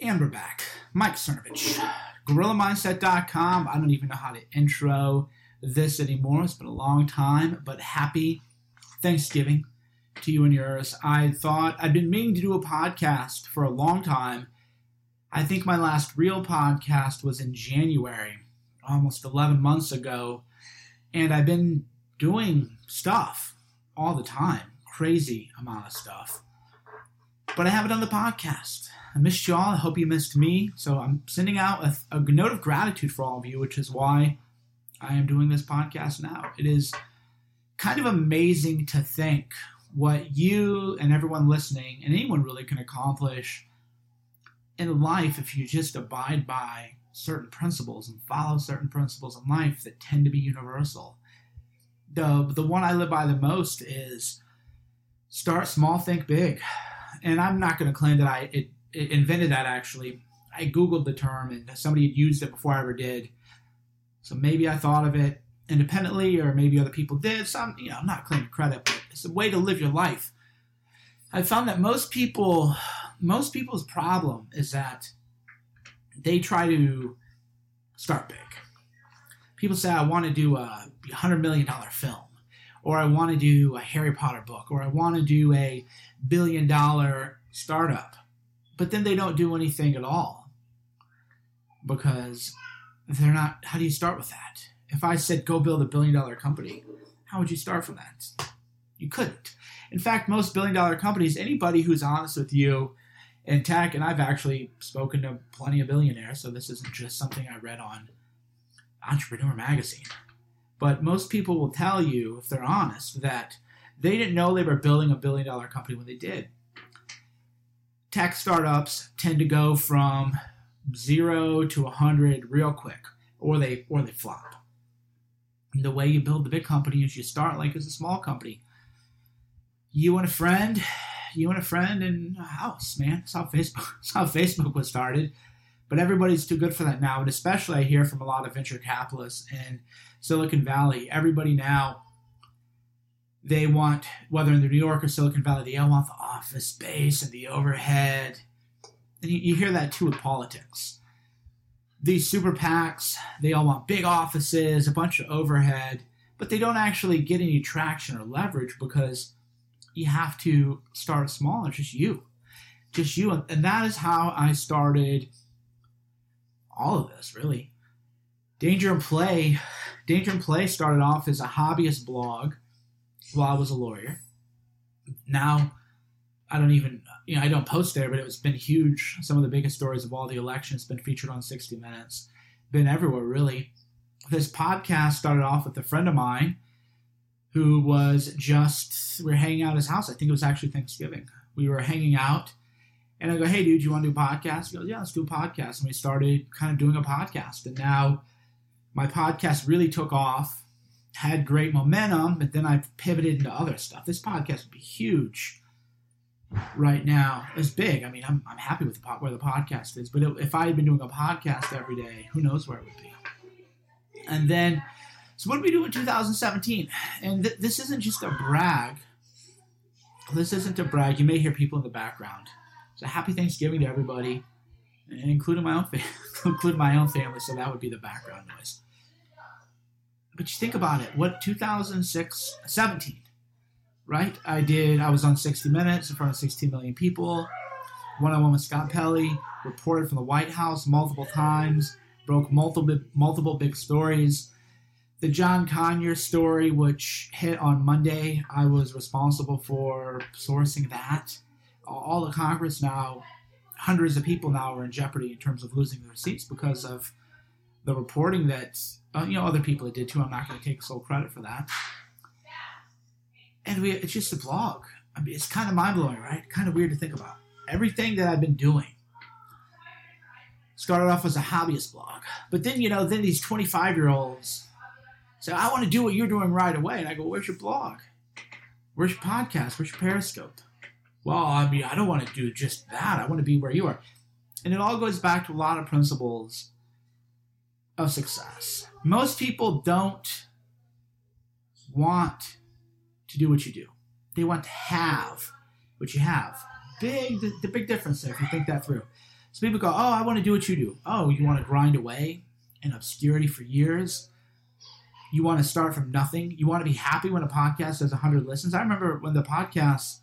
And we're back. Mike Cernovich, GorillaMindset.com. I don't even know how to intro this anymore. It's been a long time, but happy Thanksgiving to you and yours. I thought I'd been meaning to do a podcast for a long time. I think my last real podcast was in January, almost 11 months ago. And I've been doing stuff all the time, crazy amount of stuff. But I haven't done the podcast. I missed you all. I hope you missed me. So I'm sending out a, a note of gratitude for all of you, which is why I am doing this podcast now. It is kind of amazing to think what you and everyone listening and anyone really can accomplish in life if you just abide by certain principles and follow certain principles in life that tend to be universal. The the one I live by the most is start small, think big. And I'm not going to claim that I it, it invented that actually. I googled the term and somebody had used it before I ever did. So maybe I thought of it independently or maybe other people did. Some, you know, I'm not claiming credit, but it's a way to live your life. I found that most people most people's problem is that they try to start big. People say, I want to do a $100 million film, or I want to do a Harry Potter book, or I want to do a billion dollar startup. But then they don't do anything at all because they're not. How do you start with that? If I said, go build a billion dollar company, how would you start from that? You couldn't. In fact, most billion dollar companies, anybody who's honest with you in tech, and I've actually spoken to plenty of billionaires, so this isn't just something I read on Entrepreneur Magazine. But most people will tell you, if they're honest, that they didn't know they were building a billion dollar company when they did. Tech startups tend to go from zero to a hundred real quick, or they or they flop. And the way you build the big company is you start like as a small company. You and a friend, you and a friend in a house, man. That's how Facebook that's how Facebook was started. But everybody's too good for that now, and especially I hear from a lot of venture capitalists in Silicon Valley. Everybody now they want, whether in New York or Silicon Valley, they all want the office space and the overhead. And you, you hear that too with politics. These super PACs, they all want big offices, a bunch of overhead, but they don't actually get any traction or leverage because you have to start small. It's just you. Just you. And that is how I started all of this, really. Danger and Play. Danger and Play started off as a hobbyist blog while I was a lawyer. Now, I don't even, you know, I don't post there, but it's been huge. Some of the biggest stories of all the elections been featured on 60 Minutes, been everywhere, really. This podcast started off with a friend of mine who was just, we were hanging out at his house. I think it was actually Thanksgiving. We were hanging out, and I go, hey, dude, you want to do a podcast? He goes, yeah, let's do a podcast. And we started kind of doing a podcast. And now my podcast really took off had great momentum, but then I pivoted into other stuff. This podcast would be huge right now. It's big. I mean, I'm, I'm happy with the where the podcast is, but if I had been doing a podcast every day, who knows where it would be. And then, so what did we do in 2017? And th- this isn't just a brag. This isn't a brag. You may hear people in the background. So happy Thanksgiving to everybody, including my own family, including my own family. So that would be the background noise. But you think about it what 2006 17 right? I did i was on 60 minutes in front of 16 million people one-on-one with scott pelley reported from the white house multiple times broke multiple multiple big stories. The john conyers story which hit on monday i was responsible for sourcing that all the congress now hundreds of people now are in jeopardy in terms of losing their seats because of the reporting that uh, you know, other people did too. I'm not going to take sole credit for that. And we, it's just a blog. I mean, it's kind of mind blowing, right? Kind of weird to think about. Everything that I've been doing started off as a hobbyist blog, but then you know, then these 25 year olds say, "I want to do what you're doing right away," and I go, "Where's your blog? Where's your podcast? Where's your Periscope?" Well, I mean, I don't want to do just that. I want to be where you are, and it all goes back to a lot of principles of success. Most people don't want to do what you do. They want to have what you have. Big, the, the big difference there, if you think that through. So people go, oh, I want to do what you do. Oh, you want to grind away in obscurity for years? You want to start from nothing? You want to be happy when a podcast has 100 listens? I remember when the podcast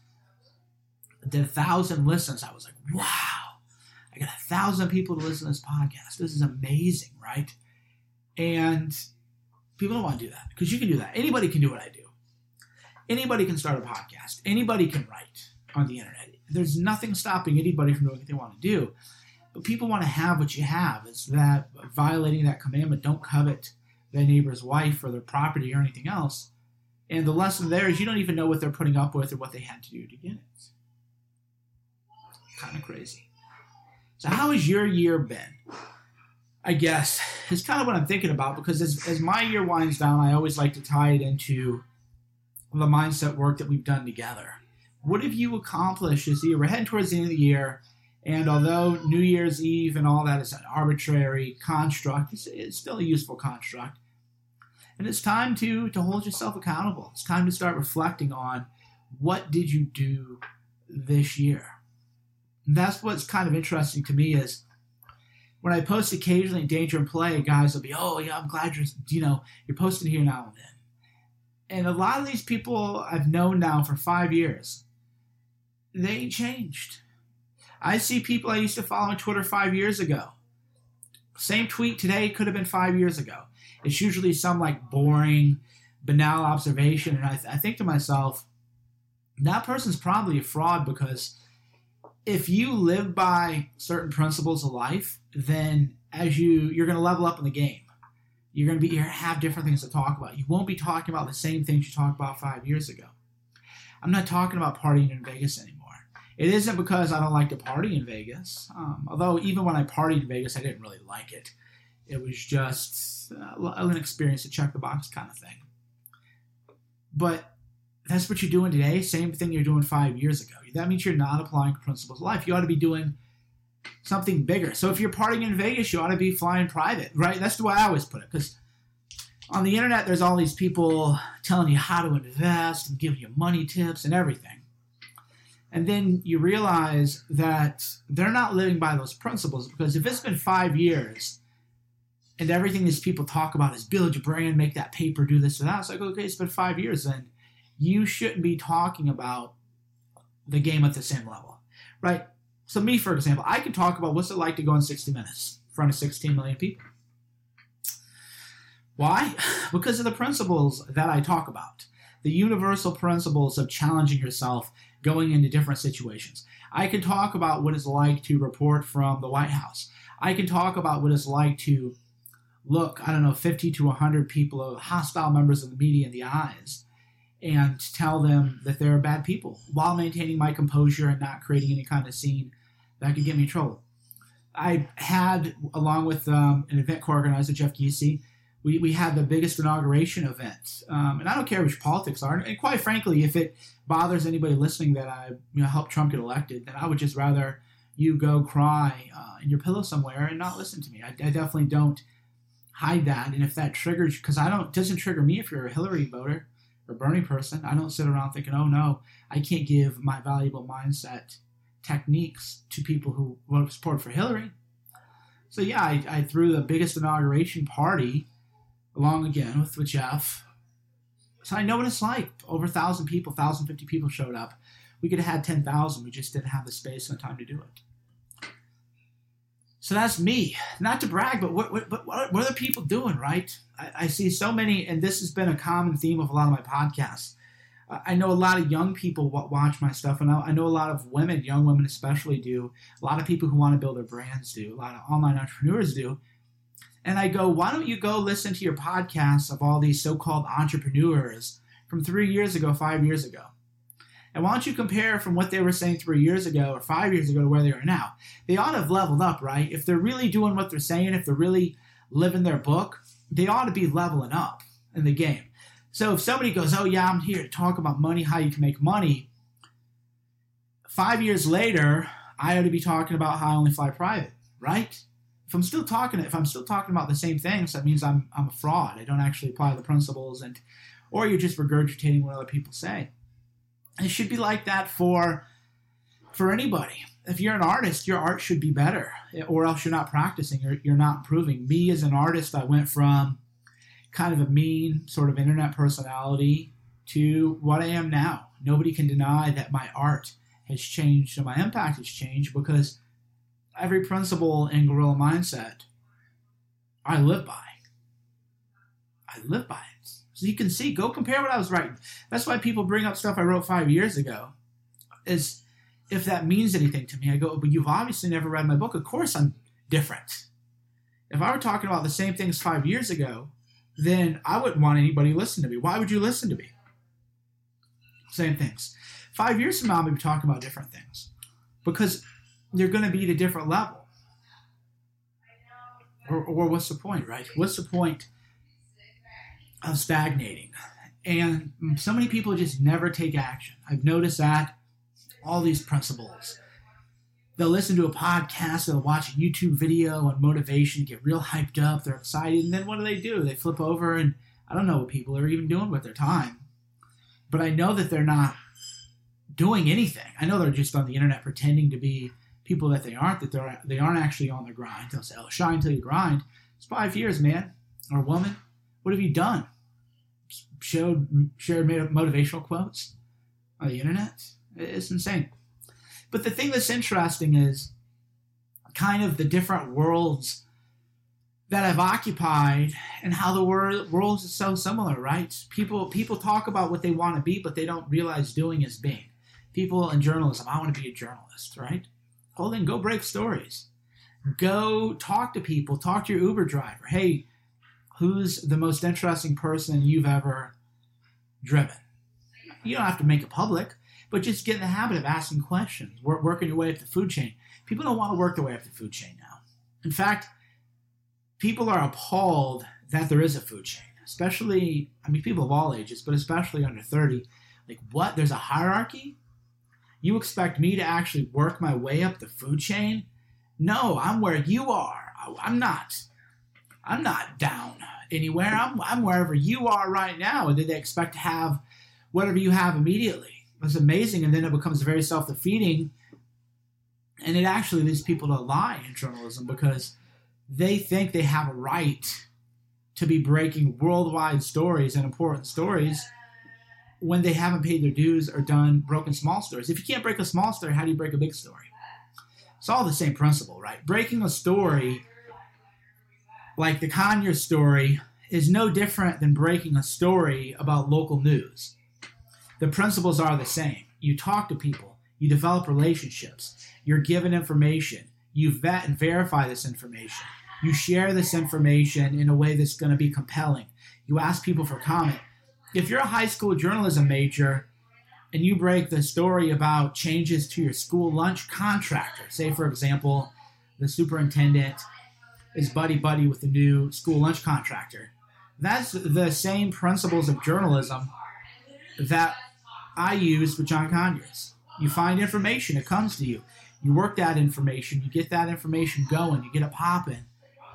a thousand listens, I was like, wow, I got a thousand people to listen to this podcast. This is amazing, right? And people don't want to do that because you can do that. Anybody can do what I do. Anybody can start a podcast. Anybody can write on the internet. There's nothing stopping anybody from doing what they want to do. But people want to have what you have. It's that violating that commandment, don't covet their neighbor's wife or their property or anything else. And the lesson there is you don't even know what they're putting up with or what they had to do to get it. Kind of crazy. So, how has your year been? I guess is kind of what I'm thinking about because as, as my year winds down, I always like to tie it into the mindset work that we've done together. What have you accomplished this year? We're heading towards the end of the year, and although New Year's Eve and all that is an arbitrary construct, it's, it's still a useful construct. And it's time to to hold yourself accountable. It's time to start reflecting on what did you do this year. And that's what's kind of interesting to me is when I post occasionally in Danger and Play, guys will be, "Oh yeah, I'm glad you're you know you're posting here now and then." And a lot of these people I've known now for five years, they changed. I see people I used to follow on Twitter five years ago. Same tweet today could have been five years ago. It's usually some like boring, banal observation, and I, th- I think to myself, that person's probably a fraud because if you live by certain principles of life, then as you you're going to level up in the game. You're going to be you're going to have different things to talk about. You won't be talking about the same things you talked about five years ago. I'm not talking about partying in Vegas anymore. It isn't because I don't like to party in Vegas. Um, although even when I partied in Vegas, I didn't really like it. It was just uh, an experience to check the box kind of thing. But that's what you're doing today. Same thing you're doing five years ago. That means you're not applying principles of life. You ought to be doing something bigger. So if you're partying in Vegas, you ought to be flying private, right? That's the way I always put it. Because on the internet, there's all these people telling you how to invest and giving you money tips and everything. And then you realize that they're not living by those principles because if it's been five years and everything these people talk about is build your brand, make that paper, do this or that, it's like, okay, it's been five years, then you shouldn't be talking about the game at the same level, right? So, me, for example, I can talk about what's it like to go in 60 minutes in front of 16 million people. Why? Because of the principles that I talk about, the universal principles of challenging yourself going into different situations. I can talk about what it's like to report from the White House. I can talk about what it's like to look, I don't know, 50 to 100 people, hostile members of the media in the eyes and tell them that they're bad people while maintaining my composure and not creating any kind of scene that could get me in trouble. I had, along with um, an event co-organizer, Jeff Giesea, we, we had the biggest inauguration event. Um, and I don't care which politics are. And quite frankly, if it bothers anybody listening that I you know, helped Trump get elected, then I would just rather you go cry uh, in your pillow somewhere and not listen to me. I, I definitely don't hide that. And if that triggers, because I don't, doesn't trigger me if you're a Hillary voter or Bernie person. I don't sit around thinking, oh no, I can't give my valuable mindset techniques to people who vote support for Hillary. So yeah, I, I threw the biggest inauguration party along again with, with Jeff. So I know what it's like. Over a thousand people, thousand fifty people showed up. We could have had ten thousand. We just didn't have the space and the time to do it. So that's me. Not to brag, but what what, what, what are the people doing, right? I, I see so many, and this has been a common theme of a lot of my podcasts. I know a lot of young people watch my stuff, and I know a lot of women, young women especially, do. A lot of people who want to build their brands do. A lot of online entrepreneurs do. And I go, why don't you go listen to your podcasts of all these so called entrepreneurs from three years ago, five years ago? And why don't you compare from what they were saying three years ago or five years ago to where they are now? They ought to have leveled up, right? If they're really doing what they're saying, if they're really living their book, they ought to be leveling up in the game. So if somebody goes, oh, yeah, I'm here to talk about money, how you can make money, five years later, I ought to be talking about how I only fly private, right? if I'm still talking if I'm still talking about the same things, that means I'm I'm a fraud. I don't actually apply the principles and or you're just regurgitating what other people say. It should be like that for for anybody. if you're an artist, your art should be better, or else you're not practicing, or you're not improving. Me as an artist, I went from kind of a mean sort of internet personality to what I am now. Nobody can deny that my art has changed and my impact has changed because every principle in Gorilla Mindset I live by. I live by it. So you can see, go compare what I was writing. That's why people bring up stuff I wrote five years ago. Is if that means anything to me, I go, but you've obviously never read my book. Of course I'm different. If I were talking about the same things five years ago, then I wouldn't want anybody to listen to me. Why would you listen to me? Same things. Five years from now, to be talking about different things because they're going to be at a different level. Or, or what's the point, right? What's the point of stagnating? And so many people just never take action. I've noticed that all these principles. They'll listen to a podcast, they'll watch a YouTube video on motivation, get real hyped up, they're excited, and then what do they do? They flip over and I don't know what people are even doing with their time. But I know that they're not doing anything. I know they're just on the internet pretending to be people that they aren't, that they're they aren't actually on the grind. They'll say, Oh, shine till you grind. It's five years, man. Or woman. What have you done? Showed shared motivational quotes on the internet? It's insane. But the thing that's interesting is kind of the different worlds that I've occupied and how the world worlds is so similar, right? People people talk about what they want to be, but they don't realize doing is being. People in journalism, I want to be a journalist, right? Well, then go break stories. Go talk to people. Talk to your Uber driver. Hey, who's the most interesting person you've ever driven? You don't have to make it public but just get in the habit of asking questions, work, working your way up the food chain. People don't want to work their way up the food chain now. In fact, people are appalled that there is a food chain, especially, I mean, people of all ages, but especially under 30. Like, what? There's a hierarchy? You expect me to actually work my way up the food chain? No, I'm where you are. I'm not. I'm not down anywhere. I'm, I'm wherever you are right now. And then they expect to have whatever you have immediately. It's amazing, and then it becomes very self defeating. And it actually leads people to lie in journalism because they think they have a right to be breaking worldwide stories and important stories when they haven't paid their dues or done broken small stories. If you can't break a small story, how do you break a big story? It's all the same principle, right? Breaking a story like the Conyers story is no different than breaking a story about local news the principles are the same. You talk to people, you develop relationships, you're given information, you vet and verify this information, you share this information in a way that's going to be compelling, you ask people for comment. If you're a high school journalism major and you break the story about changes to your school lunch contractor, say, for example, the superintendent is buddy buddy with the new school lunch contractor. That's the same principles of journalism that I use with John Conyers. You find information, it comes to you. You work that information, you get that information going, you get it popping,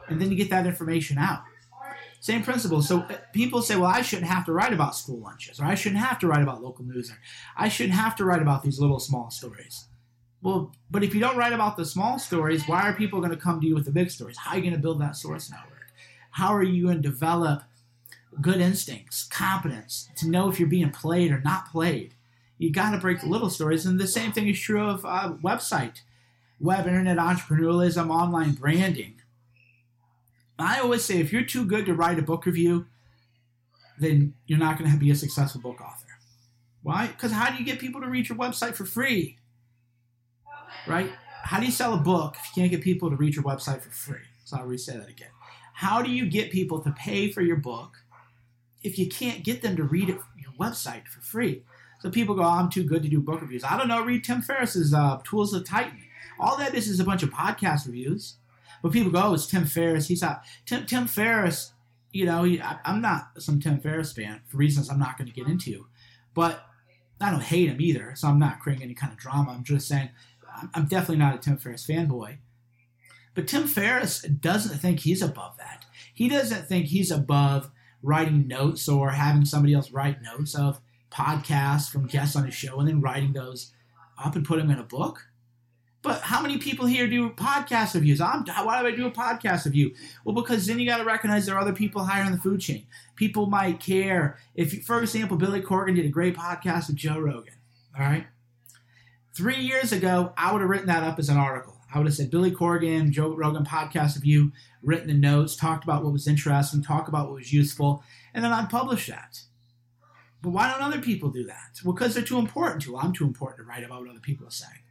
and then you get that information out. Same principle. So uh, people say, well, I shouldn't have to write about school lunches, or I shouldn't have to write about local news, or I shouldn't have to write about these little small stories. Well, but if you don't write about the small stories, why are people going to come to you with the big stories? How are you going to build that source network? How are you going to develop good instincts, competence, to know if you're being played or not played. You got to break the little stories. And the same thing is true of uh, website, web, internet entrepreneurialism, online branding. I always say if you're too good to write a book review, then you're not going to be a successful book author. Why? Because how do you get people to read your website for free? Right? How do you sell a book if you can't get people to read your website for free? So I'll re say that again. How do you get people to pay for your book if you can't get them to read it your website for free. So people go, oh, I'm too good to do book reviews. I don't know, read Tim Ferriss's uh, Tools of Titan. All that is is a bunch of podcast reviews. But people go, oh, it's Tim Ferriss. He's out. Tim, Tim Ferriss, you know, he, I, I'm not some Tim Ferriss fan for reasons I'm not going to get into. But I don't hate him either, so I'm not creating any kind of drama. I'm just saying I'm definitely not a Tim Ferriss fanboy. But Tim Ferriss doesn't think he's above that. He doesn't think he's above writing notes or having somebody else write notes of podcasts from guests on his show and then writing those up and put them in a book. But how many people here do podcast reviews? I'm, why do I do a podcast review? Well, because then you got to recognize there are other people higher in the food chain. People might care. If, you, for example, Billy Corgan did a great podcast with Joe Rogan. All right. Three years ago, I would have written that up as an article. I would have said Billy Corgan, Joe Rogan podcast of you, written the notes, talked about what was interesting, talked about what was useful, and then I'd publish that. But why don't other people do that? Well, because they're too important to. I'm too important to write about what other people are saying.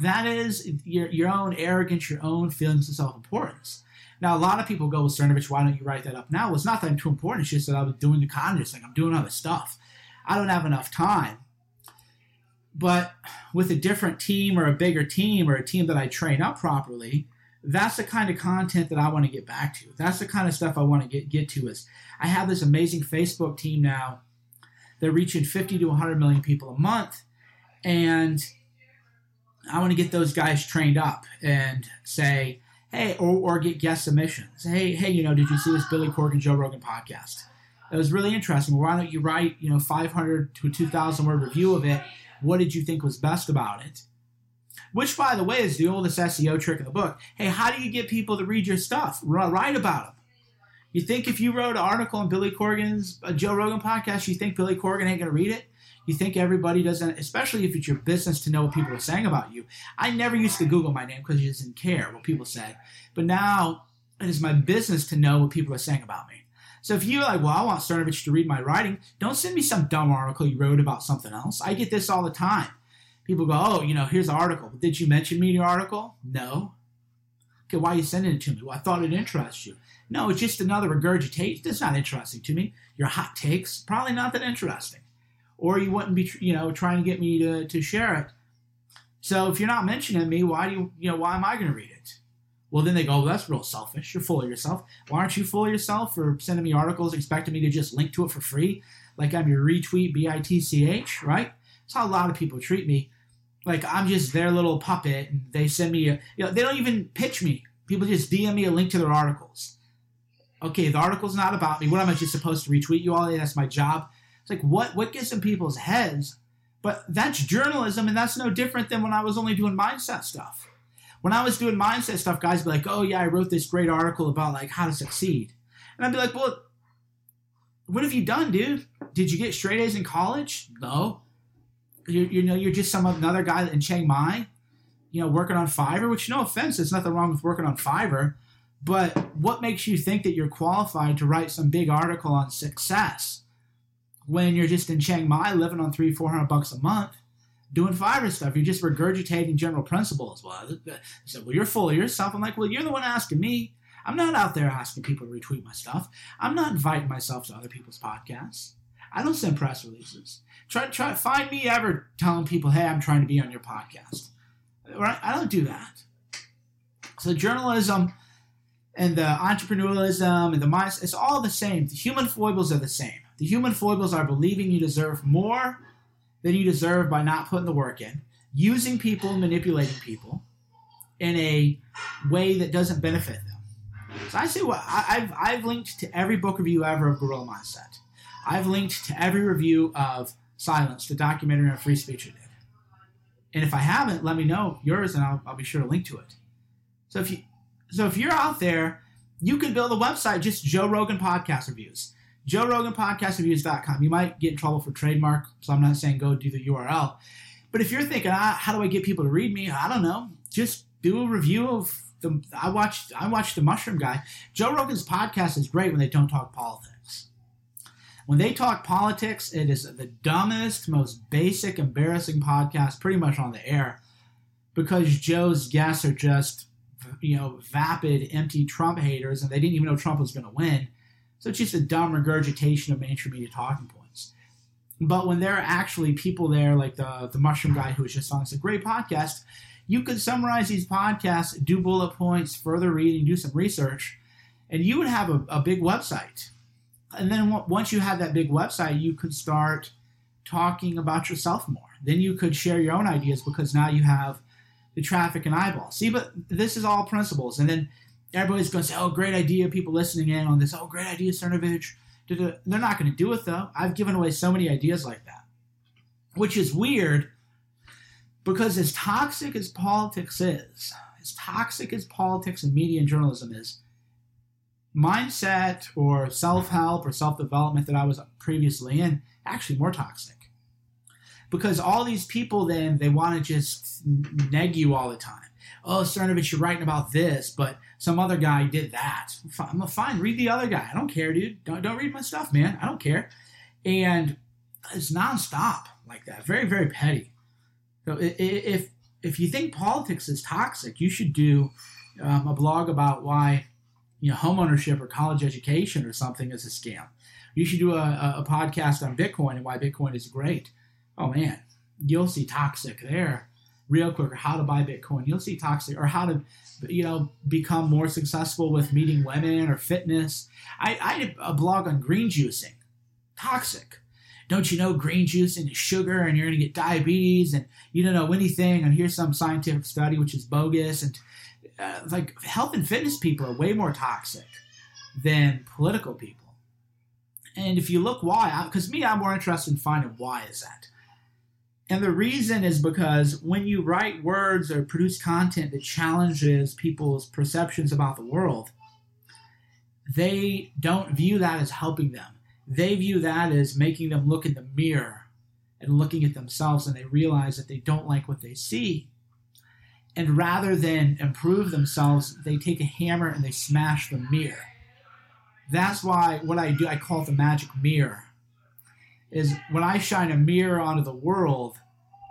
That is your, your own arrogance, your own feelings of self importance. Now, a lot of people go, well, Cernovich, why don't you write that up now? Well, it's not that I'm too important. It's just that I was doing the Congress thing. I'm doing other stuff. I don't have enough time. But with a different team or a bigger team or a team that I train up properly, that's the kind of content that I want to get back to. That's the kind of stuff I want to get, get to is I have this amazing Facebook team now. They're reaching 50 to 100 million people a month. And I want to get those guys trained up and say, hey, or, or get guest submissions. Hey, hey, you know, did you see this Billy Corgan Joe Rogan podcast? It was really interesting. Why don't you write, you know, 500 to 2,000 word review of it? What did you think was best about it? Which, by the way, is the oldest SEO trick in the book. Hey, how do you get people to read your stuff? Write about them. You think if you wrote an article on Billy Corgan's uh, Joe Rogan podcast, you think Billy Corgan ain't going to read it? You think everybody doesn't, especially if it's your business to know what people are saying about you. I never used to Google my name because I didn't care what people said. But now it is my business to know what people are saying about me. So if you're like, well, I want Cernovich to read my writing, don't send me some dumb article you wrote about something else. I get this all the time. People go, oh, you know, here's the article. Did you mention me in your article? No. Okay, why are you sending it to me? Well, I thought it interests you. No, it's just another regurgitation. That's not interesting to me. Your hot takes, probably not that interesting or you wouldn't be, you know, trying to get me to, to share it. So if you're not mentioning me, why do you, you know, why am I going to read it? Well, then they go, well, that's real selfish. You're full of yourself. Why aren't you full of yourself for sending me articles expecting me to just link to it for free? Like I'm your retweet, B I T C H, right? That's how a lot of people treat me. Like I'm just their little puppet and they send me a, you know, they don't even pitch me. People just DM me a link to their articles. Okay, the article's not about me. What am I just supposed to retweet you all? That's my job. It's like what what gets in people's heads? But that's journalism, and that's no different than when I was only doing mindset stuff. When I was doing mindset stuff, guys be like, "Oh yeah, I wrote this great article about like how to succeed," and I'd be like, "Well, what have you done, dude? Did you get straight A's in college? No. You, you know, you're just some another guy in Chiang Mai, you know, working on Fiverr. Which, no offense, there's nothing wrong with working on Fiverr, but what makes you think that you're qualified to write some big article on success? when you're just in Chiang Mai living on three, four hundred bucks a month, doing Fiverr stuff. You're just regurgitating general principles. Well, so well, you're full of yourself. I'm like, well, you're the one asking me. I'm not out there asking people to retweet my stuff. I'm not inviting myself to other people's podcasts. I don't send press releases. Try, try, find me ever telling people, hey, I'm trying to be on your podcast. Right? I don't do that. So journalism and the entrepreneurialism and the mindset, it's all the same. The human foibles are the same. The human foibles are believing you deserve more than you deserve by not putting the work in, using people, manipulating people in a way that doesn't benefit them. So I say, well, I've, I've linked to every book review ever of Gorilla Mindset. I've linked to every review of Silence, the documentary on free speech did. And if I haven't, let me know yours, and I'll, I'll be sure to link to it. So if you, so if you're out there, you can build a website just Joe Rogan podcast reviews. Joe Rogan Podcast Reviews.com. You might get in trouble for trademark, so I'm not saying go do the URL. But if you're thinking, ah, how do I get people to read me? I don't know. Just do a review of the. I watched. I watched the Mushroom Guy. Joe Rogan's podcast is great when they don't talk politics. When they talk politics, it is the dumbest, most basic, embarrassing podcast pretty much on the air, because Joe's guests are just, you know, vapid, empty Trump haters, and they didn't even know Trump was going to win so it's just a dumb regurgitation of mainstream media talking points. But when there are actually people there, like the the mushroom guy who was just on, it's a great podcast. You could summarize these podcasts, do bullet points, further reading, do some research, and you would have a, a big website. And then w- once you have that big website, you could start talking about yourself more. Then you could share your own ideas because now you have the traffic and eyeballs. See, but this is all principles. And then everybody's going to say, "Oh, great idea!" People listening in on this, "Oh, great idea, Cernovich." They're not going to do it though. I've given away so many ideas like that, which is weird Because as toxic as politics is, as toxic as politics and media and journalism is, mindset or self help or self development that I was previously in actually more toxic. Because all these people then they want to just neg you all the time. Oh, Cernovich, you're writing about this, but some other guy did that. I'm fine. Read the other guy. I don't care, dude. Don't don't read my stuff, man. I don't care. And it's nonstop like that. Very very petty. So if if you think politics is toxic, you should do um, a blog about why you know homeownership or college education or something is a scam. You should do a, a podcast on Bitcoin and why Bitcoin is great. Oh man, you'll see toxic there real quick. Or how to buy Bitcoin. You'll see toxic or how to you know become more successful with meeting women or fitness. I, I did a blog on green juicing. Toxic don't you know green juicing is sugar and you're going to get diabetes and you don't know anything and here's some scientific study which is bogus and uh, like health and fitness people are way more toxic than political people and if you look why because me i'm more interested in finding why is that and the reason is because when you write words or produce content that challenges people's perceptions about the world they don't view that as helping them they view that as making them look in the mirror and looking at themselves and they realize that they don't like what they see. And rather than improve themselves, they take a hammer and they smash the mirror. That's why what I do, I call it the magic mirror. Is when I shine a mirror onto the world,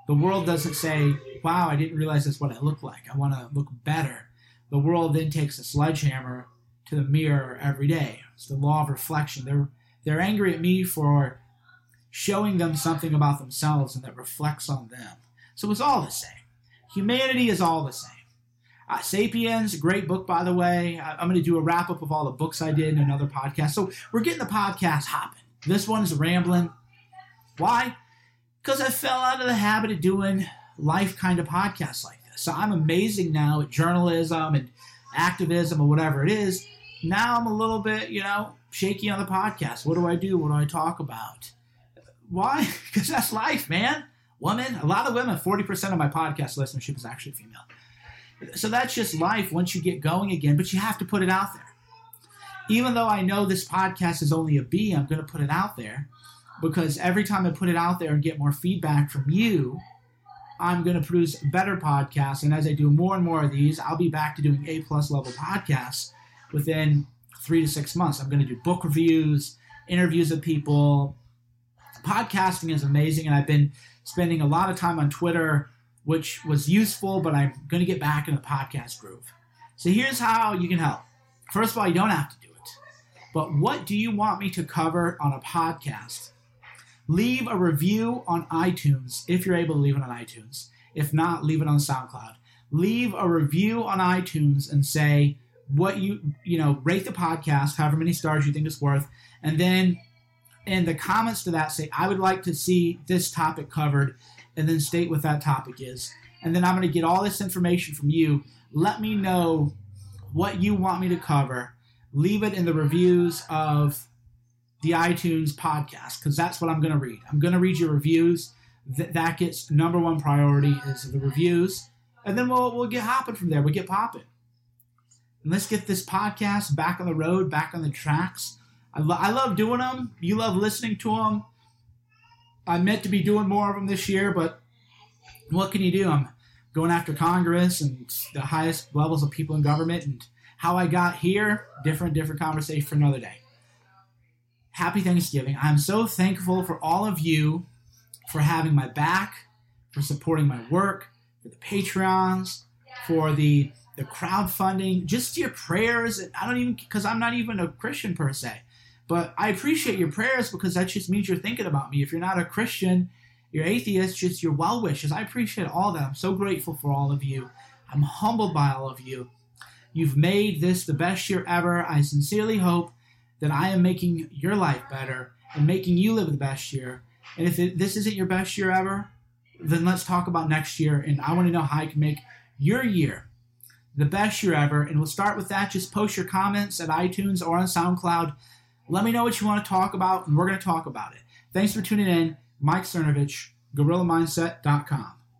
the world doesn't say, wow, I didn't realize that's what I look like. I want to look better. The world then takes a sledgehammer to the mirror every day. It's the law of reflection. They're they're angry at me for showing them something about themselves and that reflects on them. So it's all the same. Humanity is all the same. Uh, Sapiens, great book, by the way. I, am going to do a wrap up of all the books I did in another podcast. So we're getting the podcast hopping. This one's rambling. Why? Because I fell out of the habit of doing life kind of podcasts like this. So I'm amazing now at journalism and activism or whatever it is. Now I'm a little bit, you know, shaky on the podcast. What do I do? What do I talk about? Why? Because that's life, man. Women, a lot of women, 40% of my podcast listenership is actually female. So that's just life once you get going again, but you have to put it out there. Even though I know this podcast is only a B, I'm going to put it out there because every time I put it out there and get more feedback from you, I'm going to produce better podcasts. And as I do more and more of these, I'll be back to doing A plus level podcasts within three to six months. I'm going to do book reviews, interviews with people. Podcasting is amazing, and I've been spending a lot of time on Twitter, which was useful, but I'm going to get back in the podcast groove. So here's how you can help. First of all, you don't have to do it. But what do you want me to cover on a podcast? Leave a review on iTunes if you're able to leave it on iTunes. If not, leave it on SoundCloud. Leave a review on iTunes and say, what you you know rate the podcast however many stars you think it's worth and then in the comments to that say i would like to see this topic covered and then state what that topic is and then i'm going to get all this information from you let me know what you want me to cover leave it in the reviews of the itunes podcast because that's what i'm going to read i'm going to read your reviews Th- that gets number one priority is the reviews and then we'll, we'll get hopping from there we'll get popping and let's get this podcast back on the road, back on the tracks. I, lo- I love doing them. You love listening to them. I meant to be doing more of them this year, but what can you do? I'm going after Congress and the highest levels of people in government, and how I got here, different, different conversation for another day. Happy Thanksgiving. I'm so thankful for all of you for having my back, for supporting my work, for the Patreons, for the the crowdfunding, just your prayers. I don't even because I'm not even a Christian per se, but I appreciate your prayers because that just means you're thinking about me. If you're not a Christian, you're atheist, just your well wishes. I appreciate all that. I'm so grateful for all of you. I'm humbled by all of you. You've made this the best year ever. I sincerely hope that I am making your life better and making you live the best year. And if it, this isn't your best year ever, then let's talk about next year. And I want to know how I can make your year the best year ever. And we'll start with that. Just post your comments at iTunes or on SoundCloud. Let me know what you want to talk about, and we're going to talk about it. Thanks for tuning in. Mike Cernovich, GorillaMindset.com.